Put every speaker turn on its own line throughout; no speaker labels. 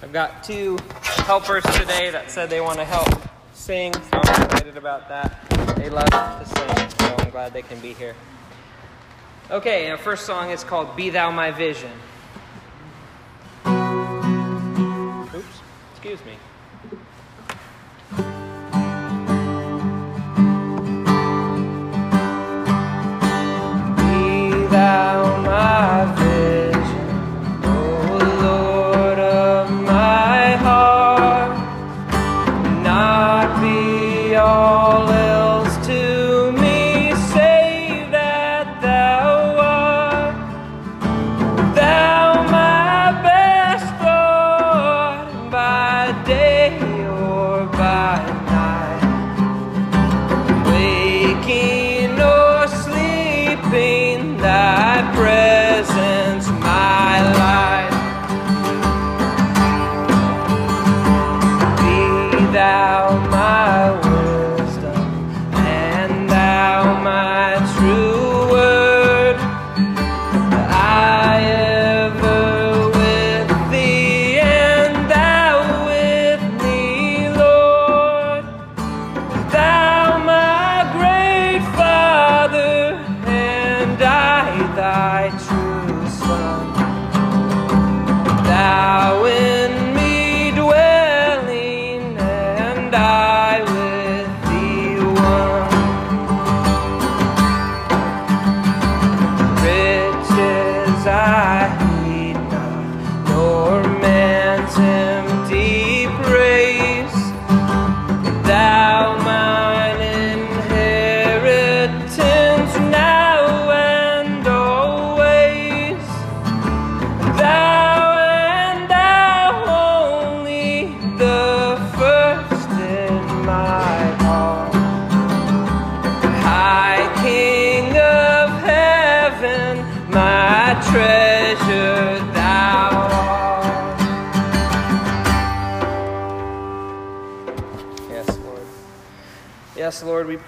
I've got two helpers today that said they want to help sing, so I'm excited about that. They love to sing, so I'm glad they can be here. Okay, our first song is called Be Thou My Vision. Oops, excuse me.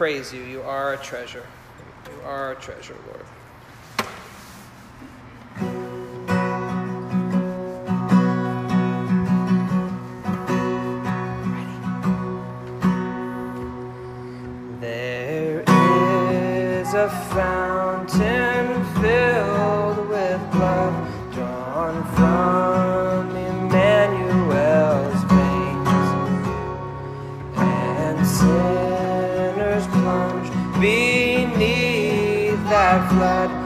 praise you. You are a treasure. You are a treasure. flat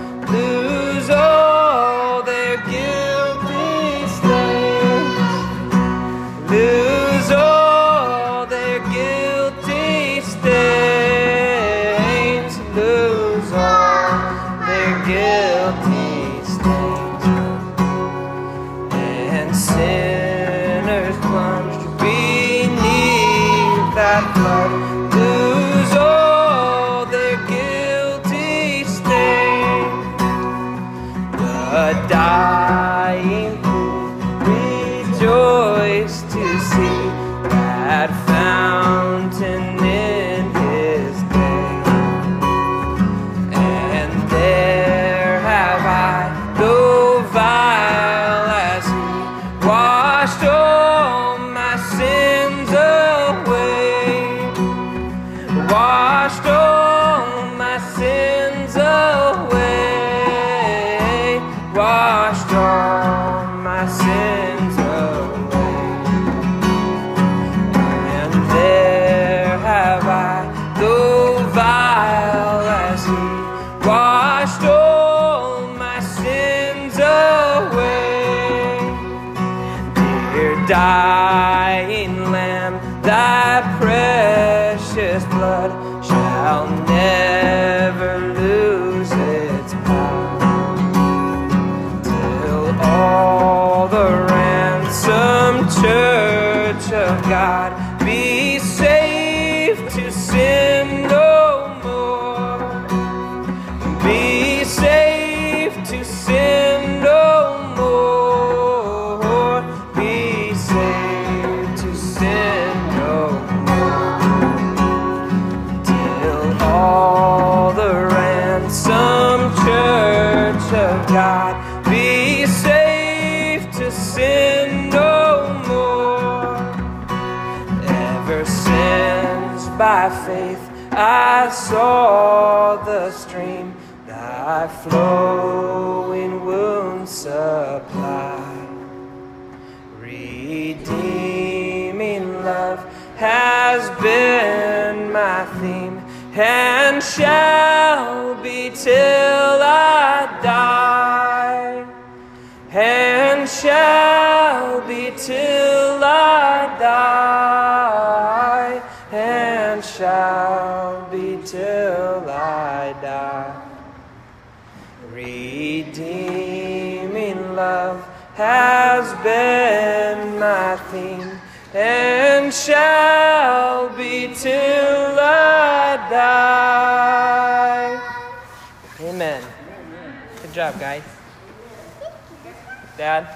flowing wounds supply. Redeeming love has been my theme and shall be till I die, and shall be till I die, and shall be till I die. Amen. Good job, guys. Dad?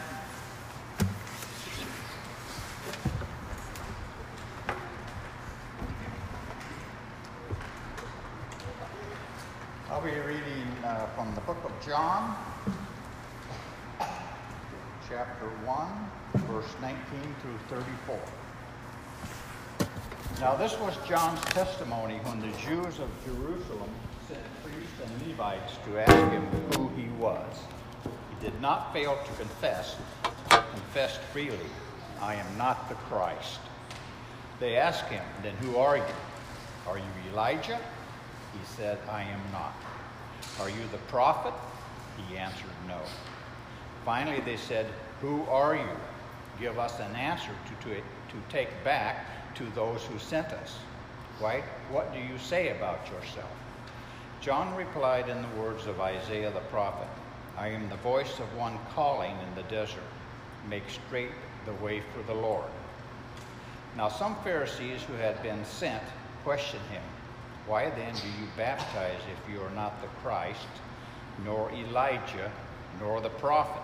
I'll be reading uh, from the book of John, chapter 1, verse 19 through 34. Now, this was John's testimony when the Jews of Jerusalem sent priests and Levites to ask him who he was. He did not fail to confess, but confessed freely, I am not the Christ. They asked him, Then who are you? Are you Elijah? He said, I am not. Are you the prophet? He answered, No. Finally, they said, Who are you? Give us an answer to, to, to take back to those who sent us. Right? What do you say about yourself? John replied in the words of Isaiah the prophet I am the voice of one calling in the desert, make straight the way for the Lord. Now, some Pharisees who had been sent questioned him. Why then do you baptize if you are not the Christ, nor Elijah, nor the prophet?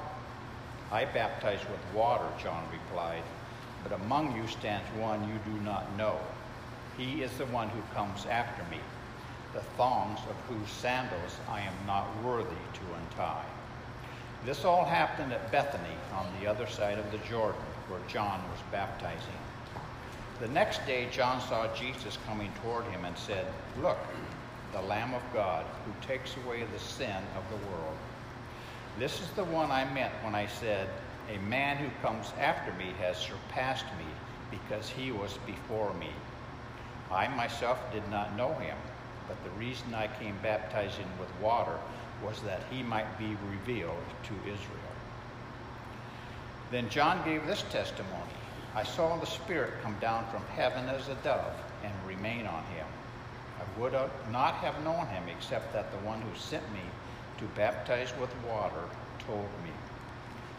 I baptize with water, John replied, but among you stands one you do not know. He is the one who comes after me, the thongs of whose sandals I am not worthy to untie. This all happened at Bethany on the other side of the Jordan, where John was baptizing. The next day, John saw Jesus coming toward him and said, Look, the Lamb of God who takes away the sin of the world. This is the one I meant when I said, A man who comes after me has surpassed me because he was before me. I myself did not know him, but the reason I came baptizing with water was that he might be revealed to Israel. Then John gave this testimony I saw the Spirit come down from heaven as a dove and remain on him. I would not have known him except that the one who sent me to baptize with water told me.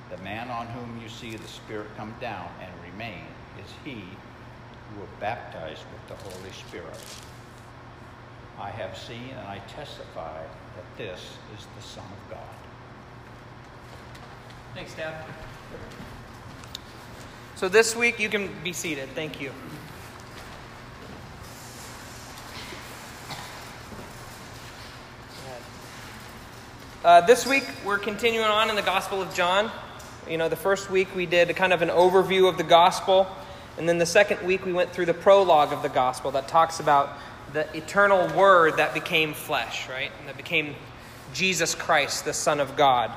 The man on whom you see the Spirit come down and remain is he who will baptize with the Holy Spirit. I have seen and I testify that this is the Son of God.
Thanks, Dad. So this week, you can be seated. Thank you. Uh, this week, we're continuing on in the Gospel of John. You know, the first week we did kind of an overview of the Gospel, and then the second week we went through the prologue of the Gospel that talks about the eternal Word that became flesh, right? And that became Jesus Christ, the Son of God.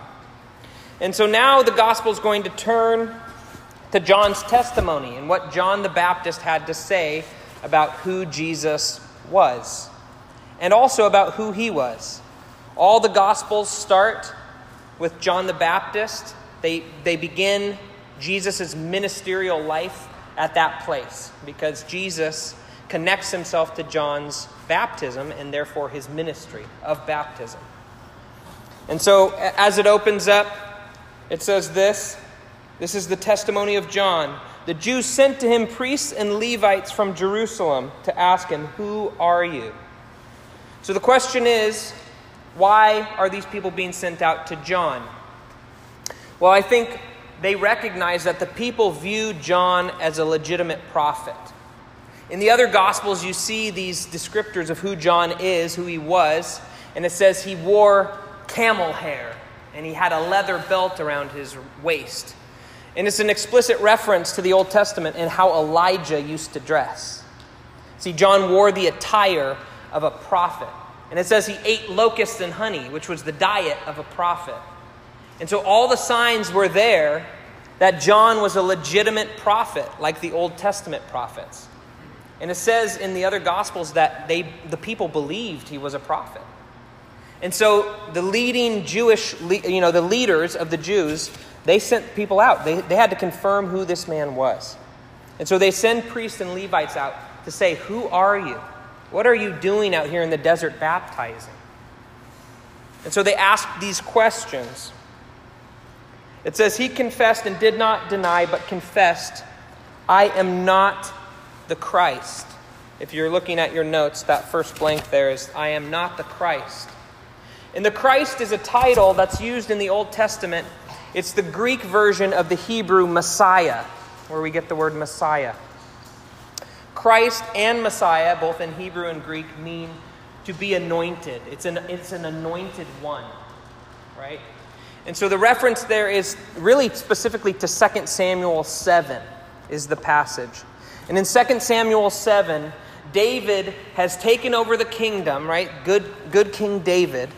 And so now the Gospel is going to turn to John's testimony and what John the Baptist had to say about who Jesus was, and also about who he was. All the Gospels start with John the Baptist. They, they begin Jesus' ministerial life at that place because Jesus connects himself to John's baptism and therefore his ministry of baptism. And so, as it opens up, it says this this is the testimony of John. The Jews sent to him priests and Levites from Jerusalem to ask him, Who are you? So the question is, why are these people being sent out to John? Well, I think they recognize that the people view John as a legitimate prophet. In the other Gospels, you see these descriptors of who John is, who he was, and it says he wore camel hair and he had a leather belt around his waist. And it's an explicit reference to the Old Testament and how Elijah used to dress. See, John wore the attire of a prophet. And it says he ate locusts and honey, which was the diet of a prophet. And so all the signs were there that John was a legitimate prophet, like the Old Testament prophets. And it says in the other Gospels that they, the people believed he was a prophet. And so the leading Jewish, you know, the leaders of the Jews, they sent people out. They, they had to confirm who this man was. And so they send priests and Levites out to say, Who are you? What are you doing out here in the desert baptizing? And so they ask these questions. It says, He confessed and did not deny, but confessed, I am not the Christ. If you're looking at your notes, that first blank there is, I am not the Christ. And the Christ is a title that's used in the Old Testament. It's the Greek version of the Hebrew Messiah, where we get the word Messiah. Christ and Messiah, both in Hebrew and Greek, mean to be anointed. It's an, it's an anointed one, right? And so the reference there is really specifically to 2 Samuel 7, is the passage. And in 2 Samuel 7, David has taken over the kingdom, right? Good, good King David.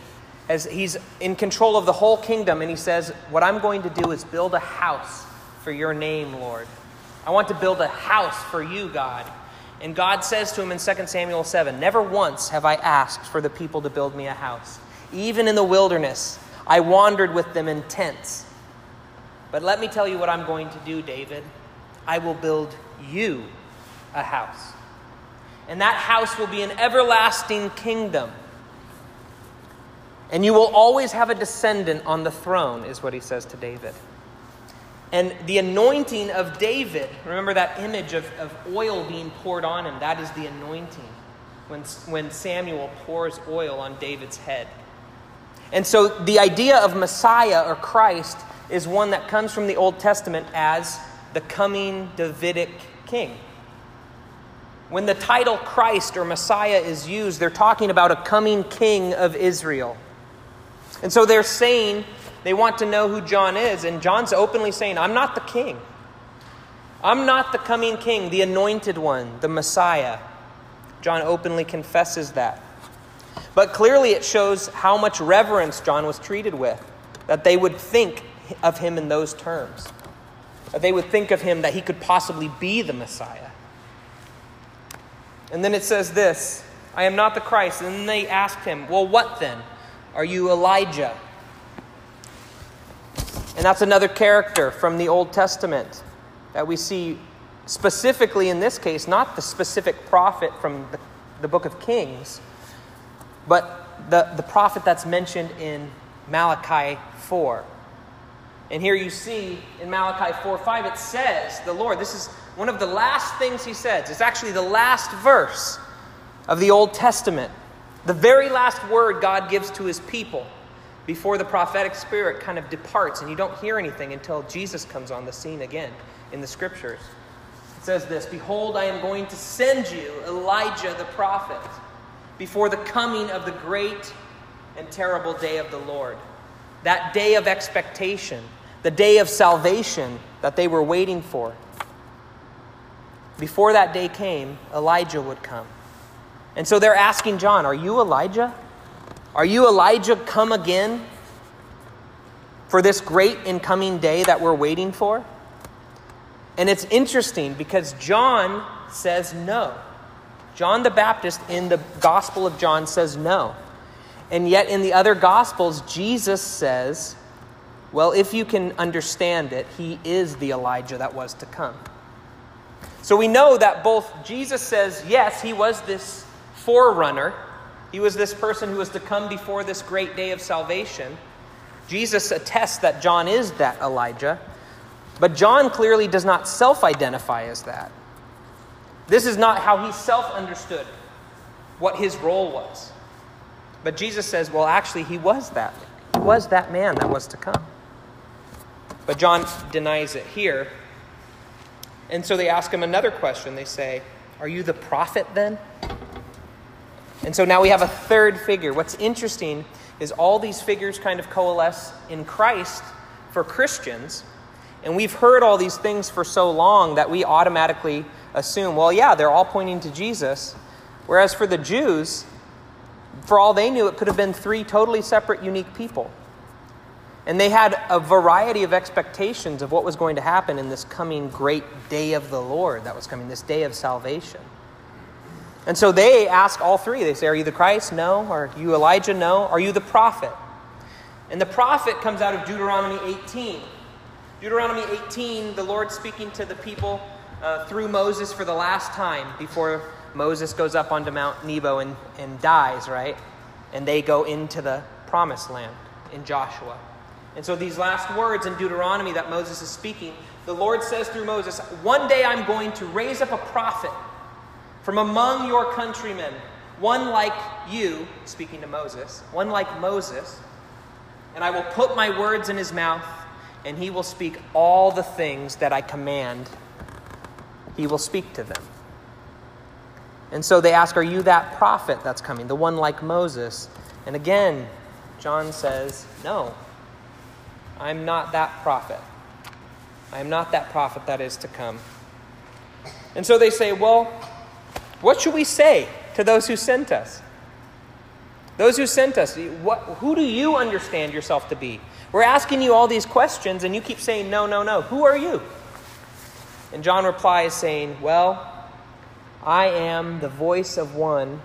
As he's in control of the whole kingdom, and he says, What I'm going to do is build a house for your name, Lord. I want to build a house for you, God. And God says to him in 2 Samuel 7 Never once have I asked for the people to build me a house. Even in the wilderness, I wandered with them in tents. But let me tell you what I'm going to do, David. I will build you a house. And that house will be an everlasting kingdom. And you will always have a descendant on the throne, is what he says to David. And the anointing of David, remember that image of, of oil being poured on him? That is the anointing when, when Samuel pours oil on David's head. And so the idea of Messiah or Christ is one that comes from the Old Testament as the coming Davidic king. When the title Christ or Messiah is used, they're talking about a coming king of Israel. And so they're saying they want to know who John is, and John's openly saying, I'm not the king. I'm not the coming king, the anointed one, the Messiah. John openly confesses that. But clearly, it shows how much reverence John was treated with, that they would think of him in those terms, that they would think of him that he could possibly be the Messiah. And then it says this I am not the Christ. And then they asked him, Well, what then? Are you Elijah? And that's another character from the Old Testament that we see specifically in this case, not the specific prophet from the, the book of Kings, but the, the prophet that's mentioned in Malachi 4. And here you see in Malachi 4 5, it says, the Lord, this is one of the last things he says. It's actually the last verse of the Old Testament. The very last word God gives to his people before the prophetic spirit kind of departs and you don't hear anything until Jesus comes on the scene again in the scriptures. It says this Behold, I am going to send you Elijah the prophet before the coming of the great and terrible day of the Lord. That day of expectation, the day of salvation that they were waiting for. Before that day came, Elijah would come. And so they're asking John, Are you Elijah? Are you Elijah come again for this great incoming day that we're waiting for? And it's interesting because John says no. John the Baptist in the Gospel of John says no. And yet in the other Gospels, Jesus says, well, if you can understand it, he is the Elijah that was to come. So we know that both Jesus says, yes, he was this forerunner he was this person who was to come before this great day of salvation. Jesus attests that John is that Elijah, but John clearly does not self identify as that. This is not how he self understood what his role was. But Jesus says, well, actually, he was that. He was that man that was to come. But John denies it here. And so they ask him another question. They say, Are you the prophet then? And so now we have a third figure. What's interesting is all these figures kind of coalesce in Christ for Christians. And we've heard all these things for so long that we automatically assume, well, yeah, they're all pointing to Jesus. Whereas for the Jews, for all they knew, it could have been three totally separate, unique people. And they had a variety of expectations of what was going to happen in this coming great day of the Lord that was coming, this day of salvation. And so they ask all three. They say, Are you the Christ? No. Are you Elijah? No. Are you the prophet? And the prophet comes out of Deuteronomy 18. Deuteronomy 18, the Lord speaking to the people uh, through Moses for the last time before Moses goes up onto Mount Nebo and, and dies, right? And they go into the promised land in Joshua. And so, these last words in Deuteronomy that Moses is speaking, the Lord says through Moses, One day I'm going to raise up a prophet from among your countrymen, one like you, speaking to Moses, one like Moses, and I will put my words in his mouth, and he will speak all the things that I command. He will speak to them. And so they ask, Are you that prophet that's coming, the one like Moses? And again, John says, No, I'm not that prophet. I am not that prophet that is to come. And so they say, Well, what should we say to those who sent us? Those who sent us, what, who do you understand yourself to be? We're asking you all these questions, and you keep saying, No, no, no. Who are you? And John replies, saying, Well, I am the voice of one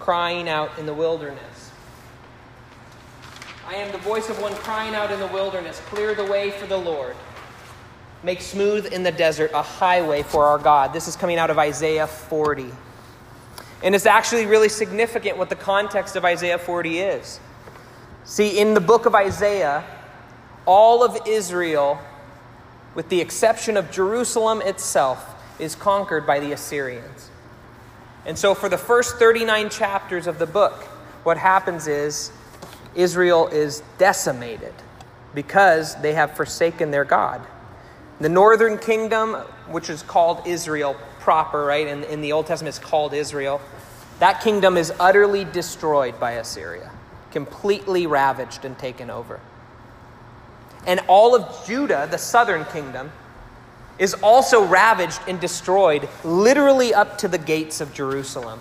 crying out in the wilderness. I am the voice of one crying out in the wilderness, clear the way for the Lord. Make smooth in the desert a highway for our God. This is coming out of Isaiah 40. And it's actually really significant what the context of Isaiah 40 is. See, in the book of Isaiah, all of Israel, with the exception of Jerusalem itself, is conquered by the Assyrians. And so, for the first 39 chapters of the book, what happens is Israel is decimated because they have forsaken their God. The northern kingdom, which is called Israel proper, right? In, in the Old Testament, it's called Israel. That kingdom is utterly destroyed by Assyria, completely ravaged and taken over. And all of Judah, the southern kingdom, is also ravaged and destroyed, literally up to the gates of Jerusalem.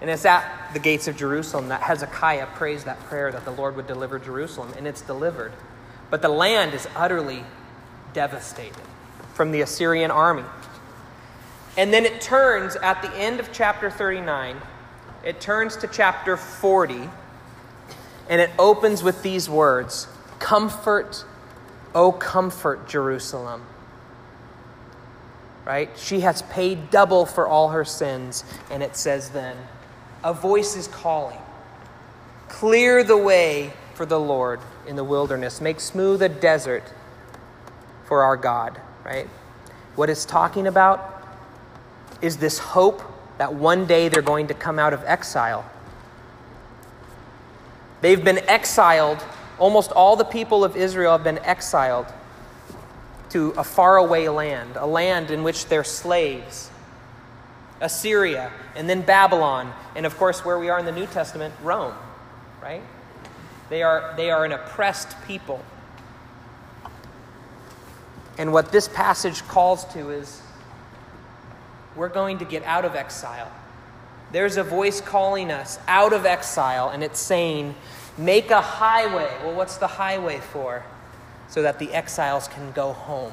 And it's at the gates of Jerusalem that Hezekiah prays that prayer that the Lord would deliver Jerusalem, and it's delivered. But the land is utterly devastated from the Assyrian army. And then it turns at the end of chapter 39, it turns to chapter 40, and it opens with these words Comfort, O comfort Jerusalem. Right? She has paid double for all her sins. And it says then, A voice is calling. Clear the way for the Lord in the wilderness. Make smooth a desert for our God. Right? What it's talking about is this hope that one day they're going to come out of exile. They've been exiled, almost all the people of Israel have been exiled to a faraway land, a land in which they're slaves. Assyria, and then Babylon, and of course, where we are in the New Testament, Rome, right? They are, they are an oppressed people. And what this passage calls to is we're going to get out of exile. There's a voice calling us out of exile, and it's saying, Make a highway. Well, what's the highway for? So that the exiles can go home.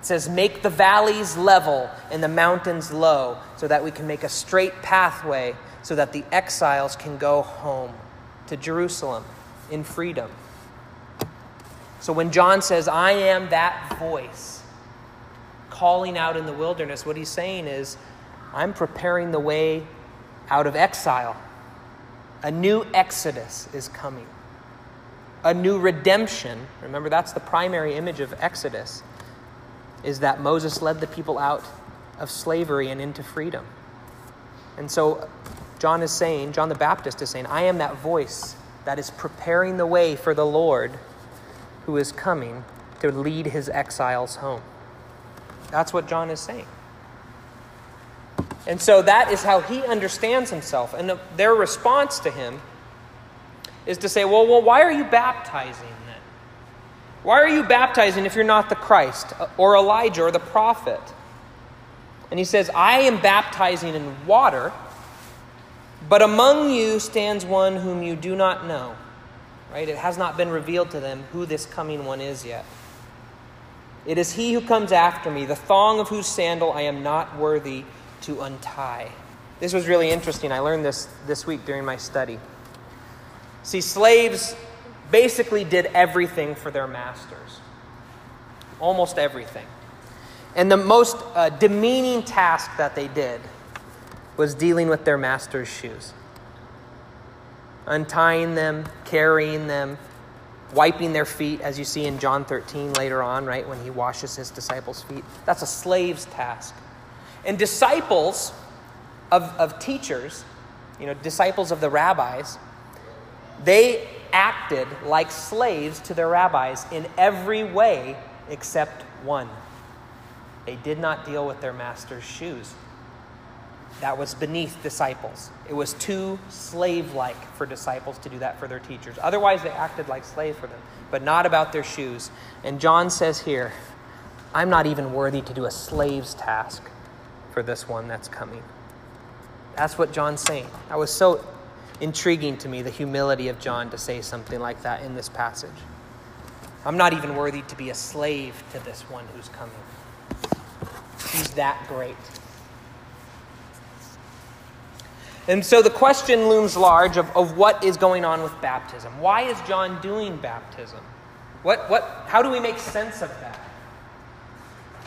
It says, Make the valleys level and the mountains low, so that we can make a straight pathway so that the exiles can go home to Jerusalem in freedom. So when John says, I am that voice, calling out in the wilderness, what he's saying is, I'm preparing the way out of exile. A new exodus is coming. A new redemption. Remember, that's the primary image of Exodus, is that Moses led the people out of slavery and into freedom. And so John is saying, John the Baptist is saying, I am that voice that is preparing the way for the Lord who is coming to lead his exiles home. That's what John is saying. And so that is how he understands himself. And their response to him is to say, well, well why are you baptizing then? Why are you baptizing if you're not the Christ uh, or Elijah or the prophet? And he says, I am baptizing in water, but among you stands one whom you do not know. Right? It has not been revealed to them who this coming one is yet. It is he who comes after me, the thong of whose sandal I am not worthy to untie. This was really interesting. I learned this this week during my study. See, slaves basically did everything for their masters, almost everything. And the most uh, demeaning task that they did was dealing with their master's shoes, untying them, carrying them, wiping their feet, as you see in John 13 later on, right, when he washes his disciples' feet. That's a slave's task. And disciples of, of teachers, you know, disciples of the rabbis, they acted like slaves to their rabbis in every way except one. They did not deal with their master's shoes. That was beneath disciples. It was too slave like for disciples to do that for their teachers. Otherwise, they acted like slaves for them, but not about their shoes. And John says here, I'm not even worthy to do a slave's task for this one that's coming. That's what John's saying. That was so intriguing to me, the humility of John to say something like that in this passage. I'm not even worthy to be a slave to this one who's coming. He's that great. And so the question looms large of, of what is going on with baptism. Why is John doing baptism? What, what, how do we make sense of that?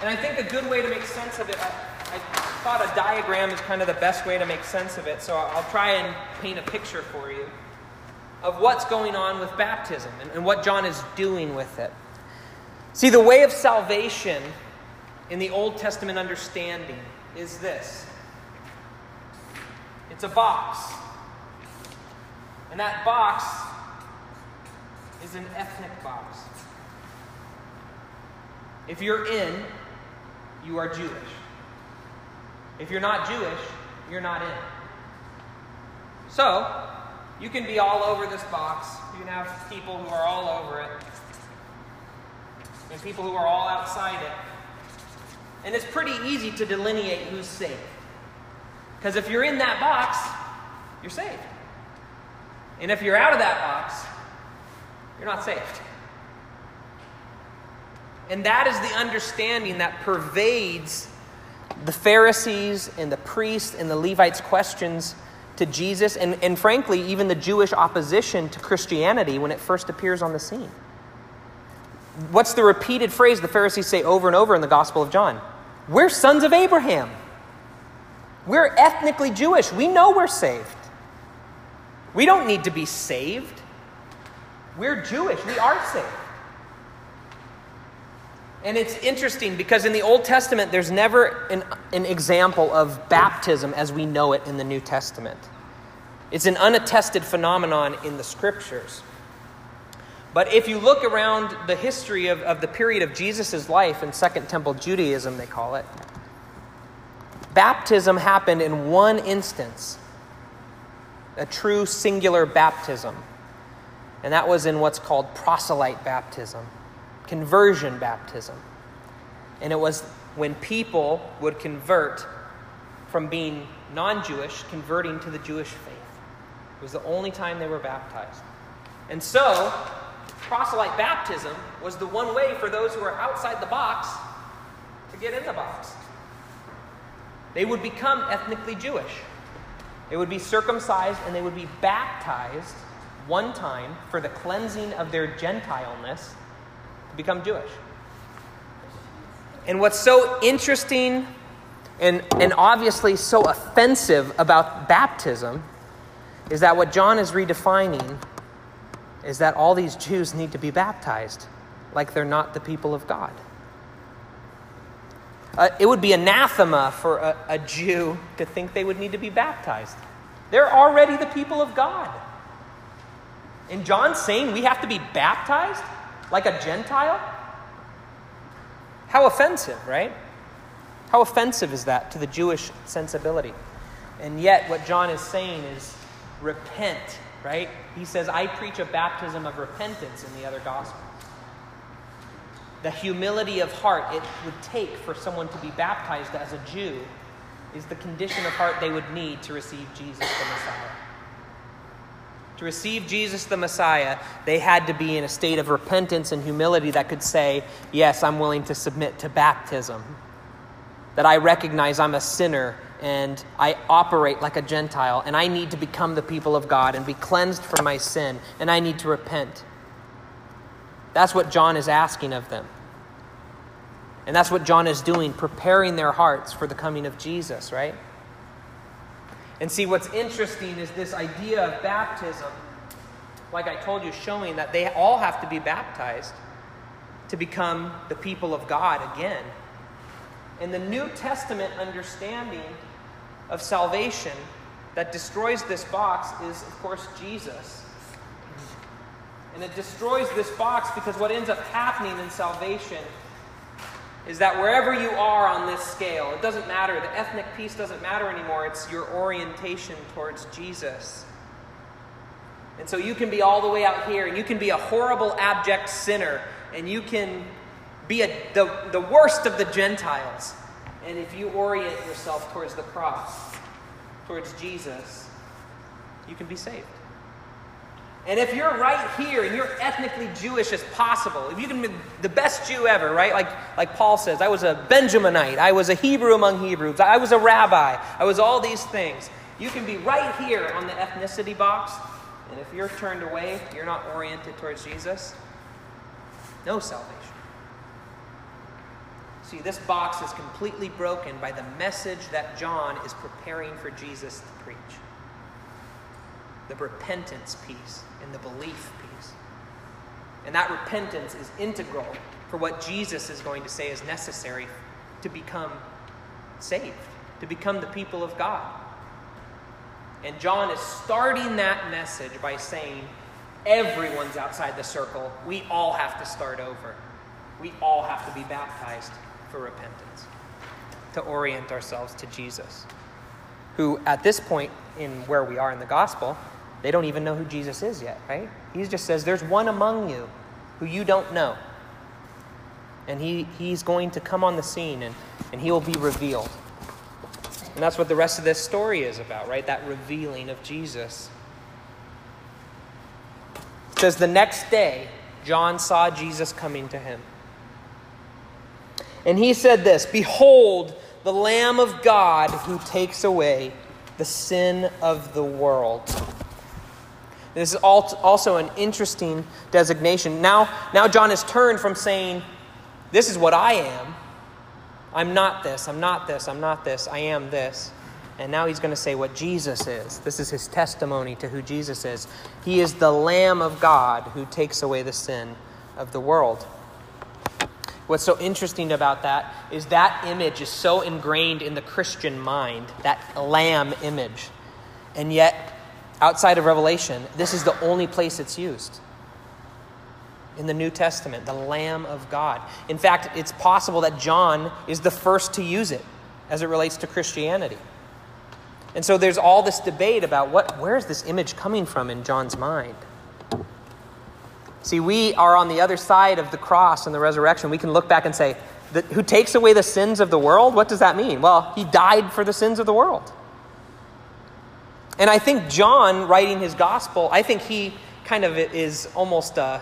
And I think a good way to make sense of it, I, I thought a diagram is kind of the best way to make sense of it, so I'll try and paint a picture for you of what's going on with baptism and, and what John is doing with it. See, the way of salvation in the Old Testament understanding is this it's a box. And that box is an ethnic box. If you're in, you are Jewish. If you're not Jewish, you're not in. So, you can be all over this box. You can have people who are all over it, and people who are all outside it. And it's pretty easy to delineate who's safe. Because if you're in that box, you're saved. And if you're out of that box, you're not saved. And that is the understanding that pervades the Pharisees and the priests and the Levites' questions to Jesus, and, and frankly, even the Jewish opposition to Christianity when it first appears on the scene. What's the repeated phrase the Pharisees say over and over in the Gospel of John? We're sons of Abraham. We're ethnically Jewish. We know we're saved. We don't need to be saved. We're Jewish. We are saved. And it's interesting because in the Old Testament, there's never an, an example of baptism as we know it in the New Testament. It's an unattested phenomenon in the scriptures. But if you look around the history of, of the period of Jesus' life in Second Temple Judaism, they call it, baptism happened in one instance a true singular baptism. And that was in what's called proselyte baptism conversion baptism. And it was when people would convert from being non Jewish, converting to the Jewish faith. It was the only time they were baptized. And so, proselyte baptism was the one way for those who are outside the box to get in the box. They would become ethnically Jewish. They would be circumcised and they would be baptized one time for the cleansing of their Gentileness to become Jewish. And what's so interesting and, and obviously so offensive about baptism is that what John is redefining is that all these Jews need to be baptized like they're not the people of God. Uh, it would be anathema for a, a Jew to think they would need to be baptized. They're already the people of God. And John's saying we have to be baptized? like a Gentile? How offensive, right? How offensive is that to the Jewish sensibility? And yet, what John is saying is repent, right? He says, I preach a baptism of repentance in the other gospel. The humility of heart it would take for someone to be baptized as a Jew is the condition of heart they would need to receive Jesus the Messiah. To receive Jesus the Messiah, they had to be in a state of repentance and humility that could say, Yes, I'm willing to submit to baptism. That I recognize I'm a sinner and I operate like a Gentile and I need to become the people of God and be cleansed from my sin and I need to repent. That's what John is asking of them. And that's what John is doing, preparing their hearts for the coming of Jesus, right? And see, what's interesting is this idea of baptism, like I told you, showing that they all have to be baptized to become the people of God again. And the New Testament understanding of salvation that destroys this box is, of course, Jesus. And it destroys this box because what ends up happening in salvation is that wherever you are on this scale, it doesn't matter. The ethnic piece doesn't matter anymore. It's your orientation towards Jesus. And so you can be all the way out here, and you can be a horrible, abject sinner, and you can be a, the, the worst of the Gentiles. And if you orient yourself towards the cross, towards Jesus, you can be saved. And if you're right here and you're ethnically Jewish as possible, if you can be the best Jew ever, right? Like, like Paul says, I was a Benjaminite, I was a Hebrew among Hebrews, I was a rabbi, I was all these things. You can be right here on the ethnicity box, and if you're turned away, you're not oriented towards Jesus, no salvation. See, this box is completely broken by the message that John is preparing for Jesus to preach the repentance piece and the belief piece. And that repentance is integral for what Jesus is going to say is necessary to become saved, to become the people of God. And John is starting that message by saying, everyone's outside the circle. We all have to start over. We all have to be baptized for repentance, to orient ourselves to Jesus, who at this point in where we are in the gospel, they don't even know who Jesus is yet, right? He just says, There's one among you who you don't know. And he, he's going to come on the scene and, and he will be revealed. And that's what the rest of this story is about, right? That revealing of Jesus. It says, The next day, John saw Jesus coming to him. And he said this Behold, the Lamb of God who takes away the sin of the world. This is also an interesting designation. Now, now John has turned from saying, This is what I am. I'm not this, I'm not this, I'm not this, I am this. And now he's going to say what Jesus is. This is his testimony to who Jesus is. He is the Lamb of God who takes away the sin of the world. What's so interesting about that is that image is so ingrained in the Christian mind, that lamb image. And yet, outside of Revelation, this is the only place it's used. In the New Testament, the Lamb of God. In fact, it's possible that John is the first to use it as it relates to Christianity. And so there's all this debate about what, where is this image coming from in John's mind? See, we are on the other side of the cross and the resurrection. We can look back and say, Who takes away the sins of the world? What does that mean? Well, he died for the sins of the world. And I think John, writing his gospel, I think he kind of is almost uh,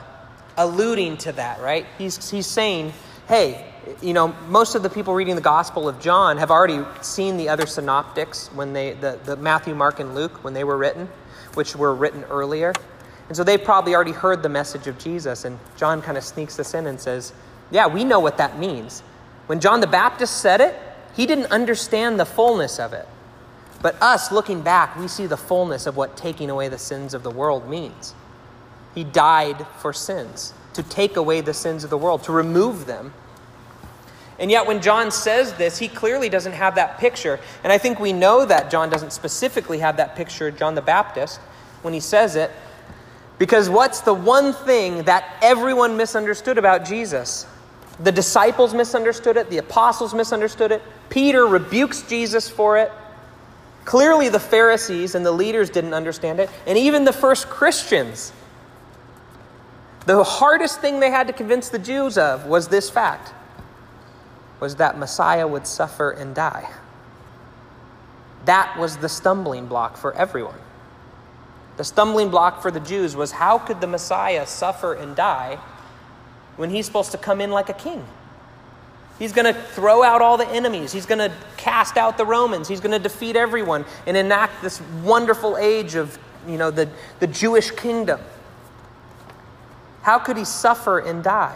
alluding to that, right? He's, he's saying, hey, you know, most of the people reading the Gospel of John have already seen the other synoptics when they, the, the Matthew, Mark, and Luke, when they were written, which were written earlier. And so they've probably already heard the message of Jesus. And John kind of sneaks this in and says, yeah, we know what that means. When John the Baptist said it, he didn't understand the fullness of it. But us, looking back, we see the fullness of what taking away the sins of the world means. He died for sins, to take away the sins of the world, to remove them. And yet, when John says this, he clearly doesn't have that picture. And I think we know that John doesn't specifically have that picture, John the Baptist, when he says it. Because what's the one thing that everyone misunderstood about Jesus? The disciples misunderstood it, the apostles misunderstood it. Peter rebukes Jesus for it. Clearly, the Pharisees and the leaders didn't understand it, and even the first Christians. The hardest thing they had to convince the Jews of was this fact was that Messiah would suffer and die. That was the stumbling block for everyone. The stumbling block for the Jews was how could the Messiah suffer and die when he's supposed to come in like a king? He's going to throw out all the enemies. He's going to cast out the Romans. He's going to defeat everyone and enact this wonderful age of, you know, the, the Jewish kingdom. How could he suffer and die?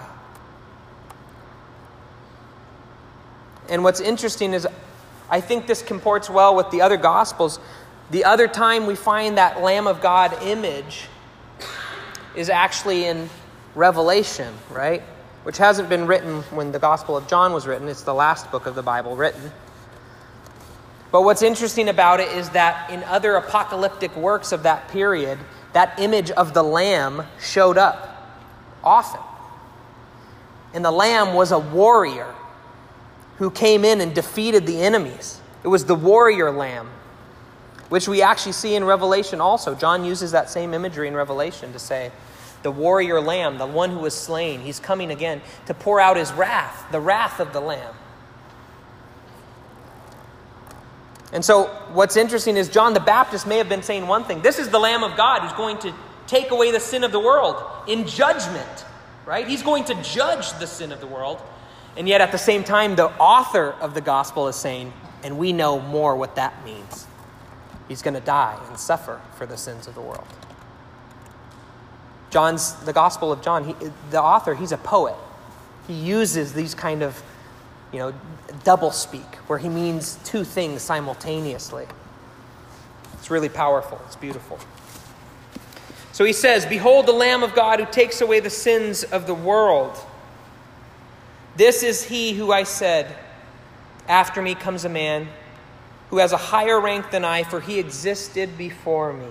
And what's interesting is I think this comports well with the other gospels. The other time we find that Lamb of God image is actually in Revelation, right? Which hasn't been written when the Gospel of John was written. It's the last book of the Bible written. But what's interesting about it is that in other apocalyptic works of that period, that image of the Lamb showed up often. And the Lamb was a warrior who came in and defeated the enemies. It was the warrior Lamb which we actually see in Revelation also. John uses that same imagery in Revelation to say, the warrior lamb, the one who was slain, he's coming again to pour out his wrath, the wrath of the lamb. And so, what's interesting is John the Baptist may have been saying one thing this is the Lamb of God who's going to take away the sin of the world in judgment, right? He's going to judge the sin of the world. And yet, at the same time, the author of the gospel is saying, and we know more what that means. He's going to die and suffer for the sins of the world. John's, the Gospel of John, he, the author, he's a poet. He uses these kind of, you know, double speak, where he means two things simultaneously. It's really powerful, it's beautiful. So he says, Behold the Lamb of God who takes away the sins of the world. This is he who I said, After me comes a man who has a higher rank than I, for he existed before me.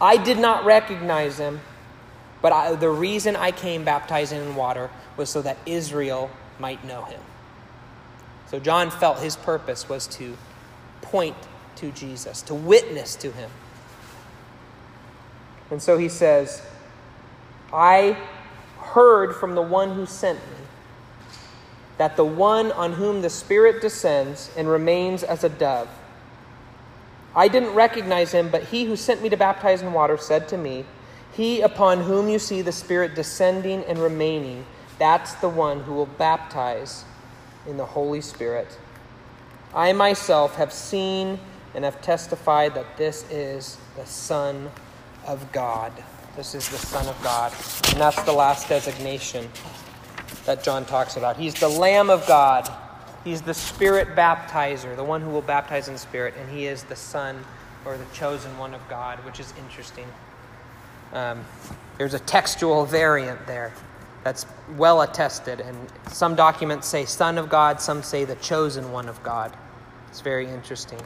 I did not recognize him, but I, the reason I came baptizing in water was so that Israel might know him. So John felt his purpose was to point to Jesus, to witness to him. And so he says, I heard from the one who sent me that the one on whom the Spirit descends and remains as a dove. I didn't recognize him, but he who sent me to baptize in water said to me, He upon whom you see the Spirit descending and remaining, that's the one who will baptize in the Holy Spirit. I myself have seen and have testified that this is the Son of God. This is the Son of God. And that's the last designation that John talks about. He's the Lamb of God. He's the Spirit baptizer, the one who will baptize in Spirit, and he is the Son or the chosen one of God, which is interesting. Um, there's a textual variant there that's well attested, and some documents say Son of God, some say the chosen one of God. It's very interesting.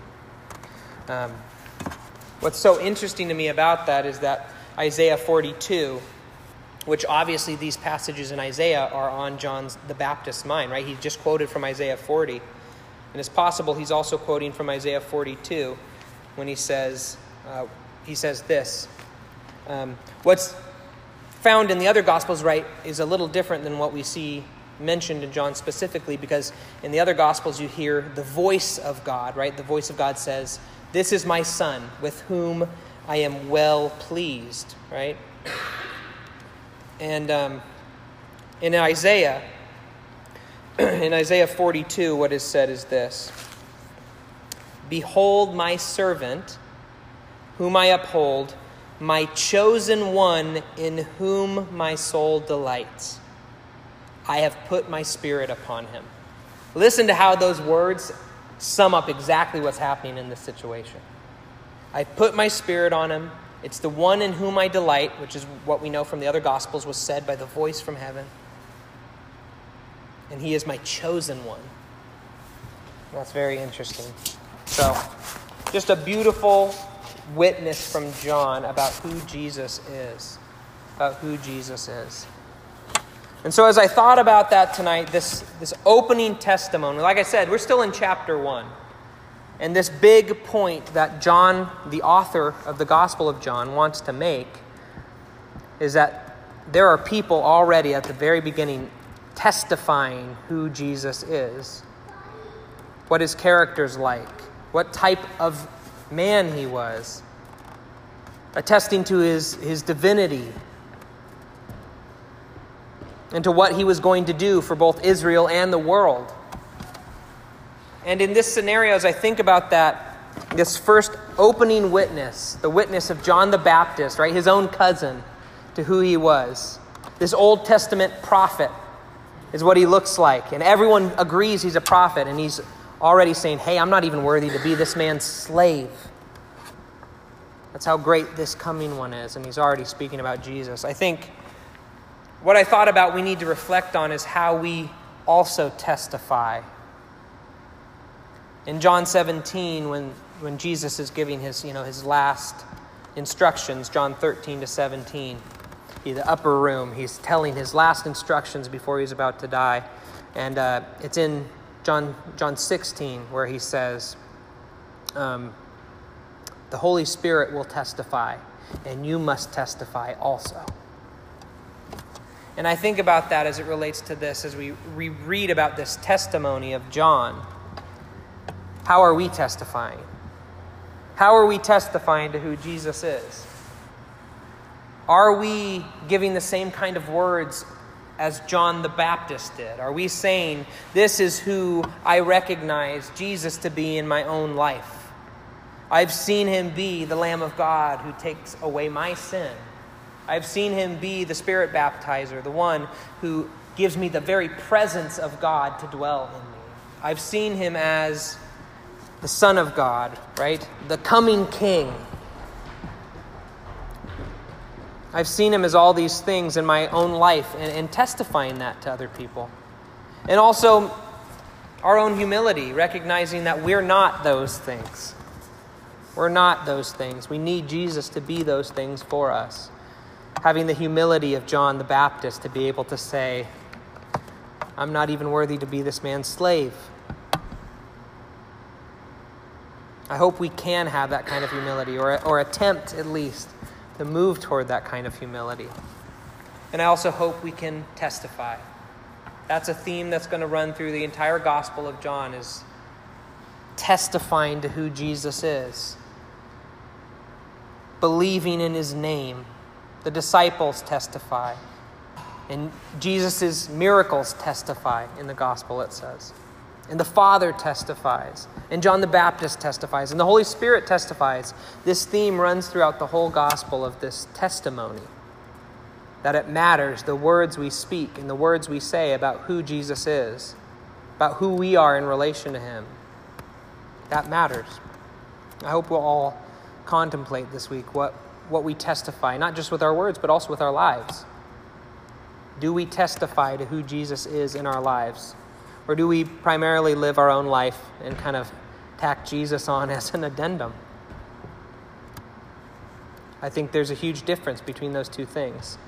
Um, what's so interesting to me about that is that Isaiah 42 which obviously these passages in Isaiah are on John's the Baptist's mind, right? He just quoted from Isaiah 40. And it's possible he's also quoting from Isaiah 42 when he says, uh, he says this. Um, what's found in the other Gospels, right, is a little different than what we see mentioned in John specifically, because in the other Gospels you hear the voice of God, right? The voice of God says, This is my Son, with whom I am well pleased, right? And um, in Isaiah, in Isaiah 42, what is said is this Behold, my servant, whom I uphold, my chosen one, in whom my soul delights. I have put my spirit upon him. Listen to how those words sum up exactly what's happening in this situation. I put my spirit on him. It's the one in whom I delight, which is what we know from the other Gospels was said by the voice from heaven. And he is my chosen one. That's very interesting. So, just a beautiful witness from John about who Jesus is. About who Jesus is. And so, as I thought about that tonight, this, this opening testimony, like I said, we're still in chapter 1. And this big point that John, the author of the Gospel of John, wants to make is that there are people already at the very beginning testifying who Jesus is, what his character's like, what type of man he was, attesting to his, his divinity and to what he was going to do for both Israel and the world. And in this scenario, as I think about that, this first opening witness, the witness of John the Baptist, right, his own cousin, to who he was, this Old Testament prophet is what he looks like. And everyone agrees he's a prophet, and he's already saying, Hey, I'm not even worthy to be this man's slave. That's how great this coming one is. And he's already speaking about Jesus. I think what I thought about we need to reflect on is how we also testify. In John 17, when, when Jesus is giving his, you know, his last instructions, John 13 to 17, the upper room, he's telling his last instructions before he's about to die. And uh, it's in John, John 16 where he says, um, The Holy Spirit will testify, and you must testify also. And I think about that as it relates to this, as we, read about this testimony of John. How are we testifying? How are we testifying to who Jesus is? Are we giving the same kind of words as John the Baptist did? Are we saying, This is who I recognize Jesus to be in my own life? I've seen him be the Lamb of God who takes away my sin. I've seen him be the Spirit baptizer, the one who gives me the very presence of God to dwell in me. I've seen him as the Son of God, right? The coming King. I've seen him as all these things in my own life and, and testifying that to other people. And also our own humility, recognizing that we're not those things. We're not those things. We need Jesus to be those things for us having the humility of John the Baptist to be able to say, I'm not even worthy to be this man's slave. I hope we can have that kind of humility, or, or attempt at least to move toward that kind of humility. And I also hope we can testify. That's a theme that's going to run through the entire Gospel of John is testifying to who Jesus is, believing in his name the disciples testify. And Jesus' miracles testify in the gospel, it says. And the Father testifies. And John the Baptist testifies. And the Holy Spirit testifies. This theme runs throughout the whole gospel of this testimony that it matters the words we speak and the words we say about who Jesus is, about who we are in relation to Him. That matters. I hope we'll all contemplate this week what what we testify, not just with our words, but also with our lives? Do we testify to who Jesus is in our lives? Or do we primarily live our own life and kind of tack Jesus on as an addendum? I think there's a huge difference between those two things.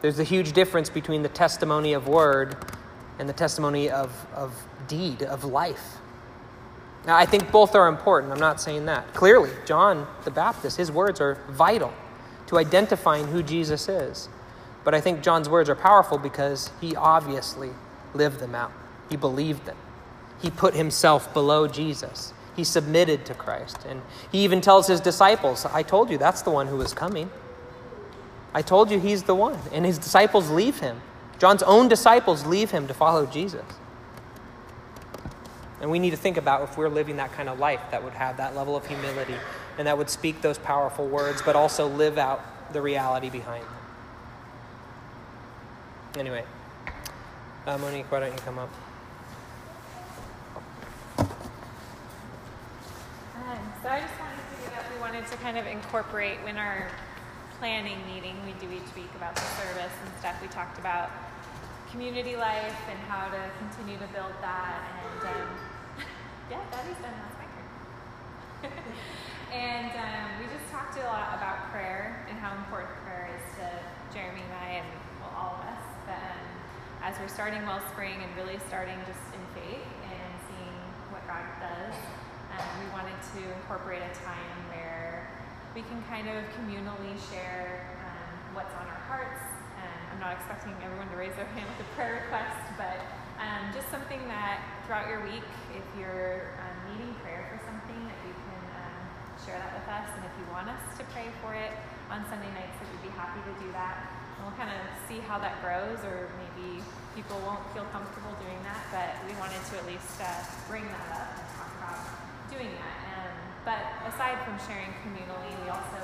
There's a huge difference between the testimony of word and the testimony of, of deed, of life. Now, I think both are important. I'm not saying that. Clearly, John the Baptist, his words are vital to identifying who Jesus is. But I think John's words are powerful because he obviously lived them out. He believed them. He put himself below Jesus. He submitted to Christ. And he even tells his disciples, I told you that's the one who is coming. I told you he's the one. And his disciples leave him. John's own disciples leave him to follow Jesus. And we need to think about if we're living that kind of life that would have that level of humility and that would speak those powerful words, but also live out the reality behind them. Anyway, uh, Monique, why don't you come up?
Um, so I just wanted to that we wanted to kind of incorporate when our planning meeting we do each week about the service and stuff. We talked about community life and how to continue to build that and um, yeah, Daddy's done. That's my turn. and um, we just talked a lot about prayer and how important prayer is to Jeremy and I and well, all of us. But um, as we're starting Wellspring and really starting just in faith and seeing what God does, um, we wanted to incorporate a time where we can kind of communally share um, what's on our hearts, I'm not expecting everyone to raise their hand with a prayer request, but um, just something that throughout your week, if you're um, needing prayer for something, that you can um, share that with us. And if you want us to pray for it on Sunday nights, we'd be happy to do that. And we'll kind of see how that grows, or maybe people won't feel comfortable doing that, but we wanted to at least uh, bring that up doing that. Um, but aside from sharing communally, we also,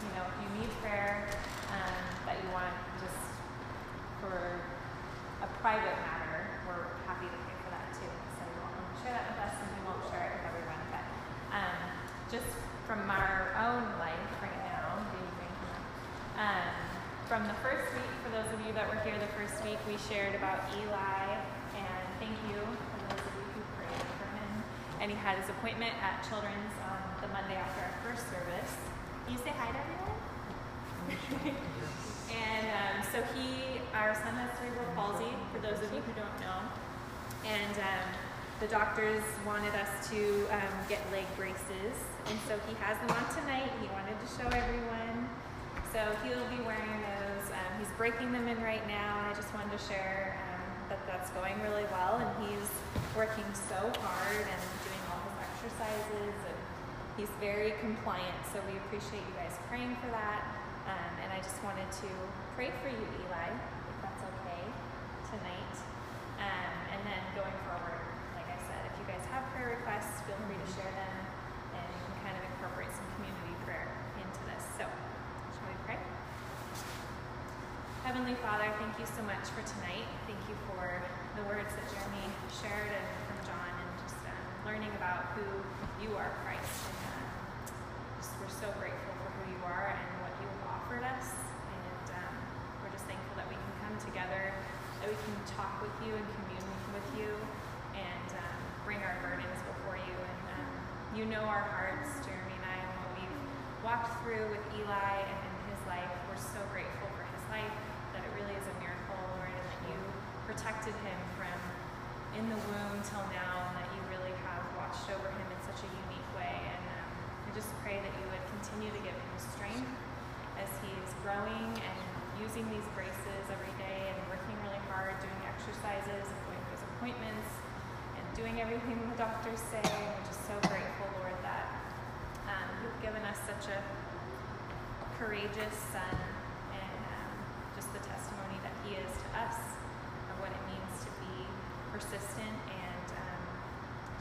you know, if you need prayer um, that you want just for a private matter, we're happy to pray for that too. So welcome to share that with us, and we won't share it with everyone. But um, just from our own life right now, um, from the first week, for those of you that were here the first week, we shared about Eli, and thank you you who prayed for him. And he had his appointment at Children's on the Monday after our first service. Can you say hi to everyone? and um, so he, our son has cerebral palsy, for those of you who don't know. And um, the doctors wanted us to um, get leg braces. And so he has them on tonight. He wanted to show everyone. So he'll be wearing those. Um, he's breaking them in right now, and I just wanted to share um, that that's going really well. And he's working so hard and exercises, and he's very compliant. So we appreciate you guys praying for that. Um, and I just wanted to pray for you, Eli, if that's okay tonight. Um, and then going forward, like I said, if you guys have prayer requests, feel free to share them, and you can kind of incorporate some community prayer into this. So. Shall we pray? Heavenly Father, thank you so much for tonight. Thank you for the words that Jeremy shared and from John learning about who you are, Christ. And uh, just, we're so grateful for who you are and what you have offered us. And um, we're just thankful that we can come together, that we can talk with you and commune with you and um, bring our burdens before you. And um, you know our hearts, Jeremy and I, and what we've walked through with Eli and in his life. We're so grateful for his life, that it really is a miracle, Lord, and that you protected him from in the womb till now, and that you really over him in such a unique way. And um, I just pray that you would continue to give him strength as he's growing and using these braces every day and working really hard, doing exercises and going to his appointments and doing everything the doctors say. And we're just so grateful, Lord, that um, you've given us such a courageous son and um, just the testimony that he is to us of what it means to be persistent and um,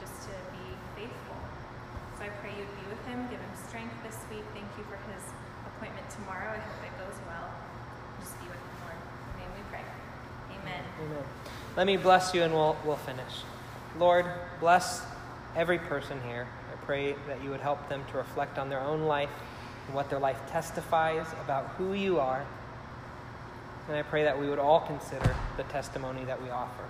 just to be faithful. So I pray you'd be with him, give him strength this week. Thank you for his appointment tomorrow. I hope it goes well. Just be with him, Lord. In we pray. Amen.
Amen. Let me bless you and we'll, we'll finish. Lord, bless every person here. I pray that you would help them to reflect on their own life and what their life testifies about who you are. And I pray that we would all consider the testimony that we offer.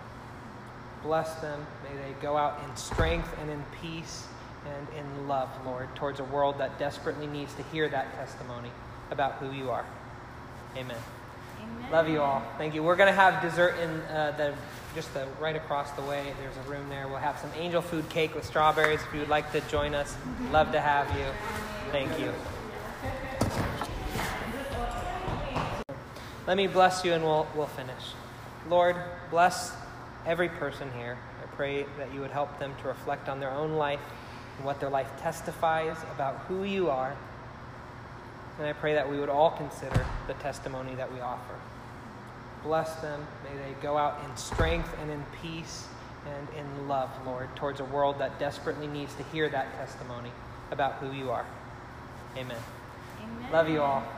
Bless them. May they go out in strength and in peace and in love, Lord, towards a world that desperately needs to hear that testimony about who you are. Amen.
Amen.
Love you all. Thank you. We're going to have dessert in uh, the just the right across the way. There's a room there. We'll have some angel food cake with strawberries. If you would like to join us, love to have you. Thank you. Let me bless you and we'll, we'll finish. Lord, bless every person here. I pray that you would help them to reflect on their own life and what their life testifies about who you are. And I pray that we would all consider the testimony that we offer. Bless them. May they go out in strength and in peace and in love, Lord, towards a world that desperately needs to hear that testimony about who you are. Amen.
Amen.
Love you all.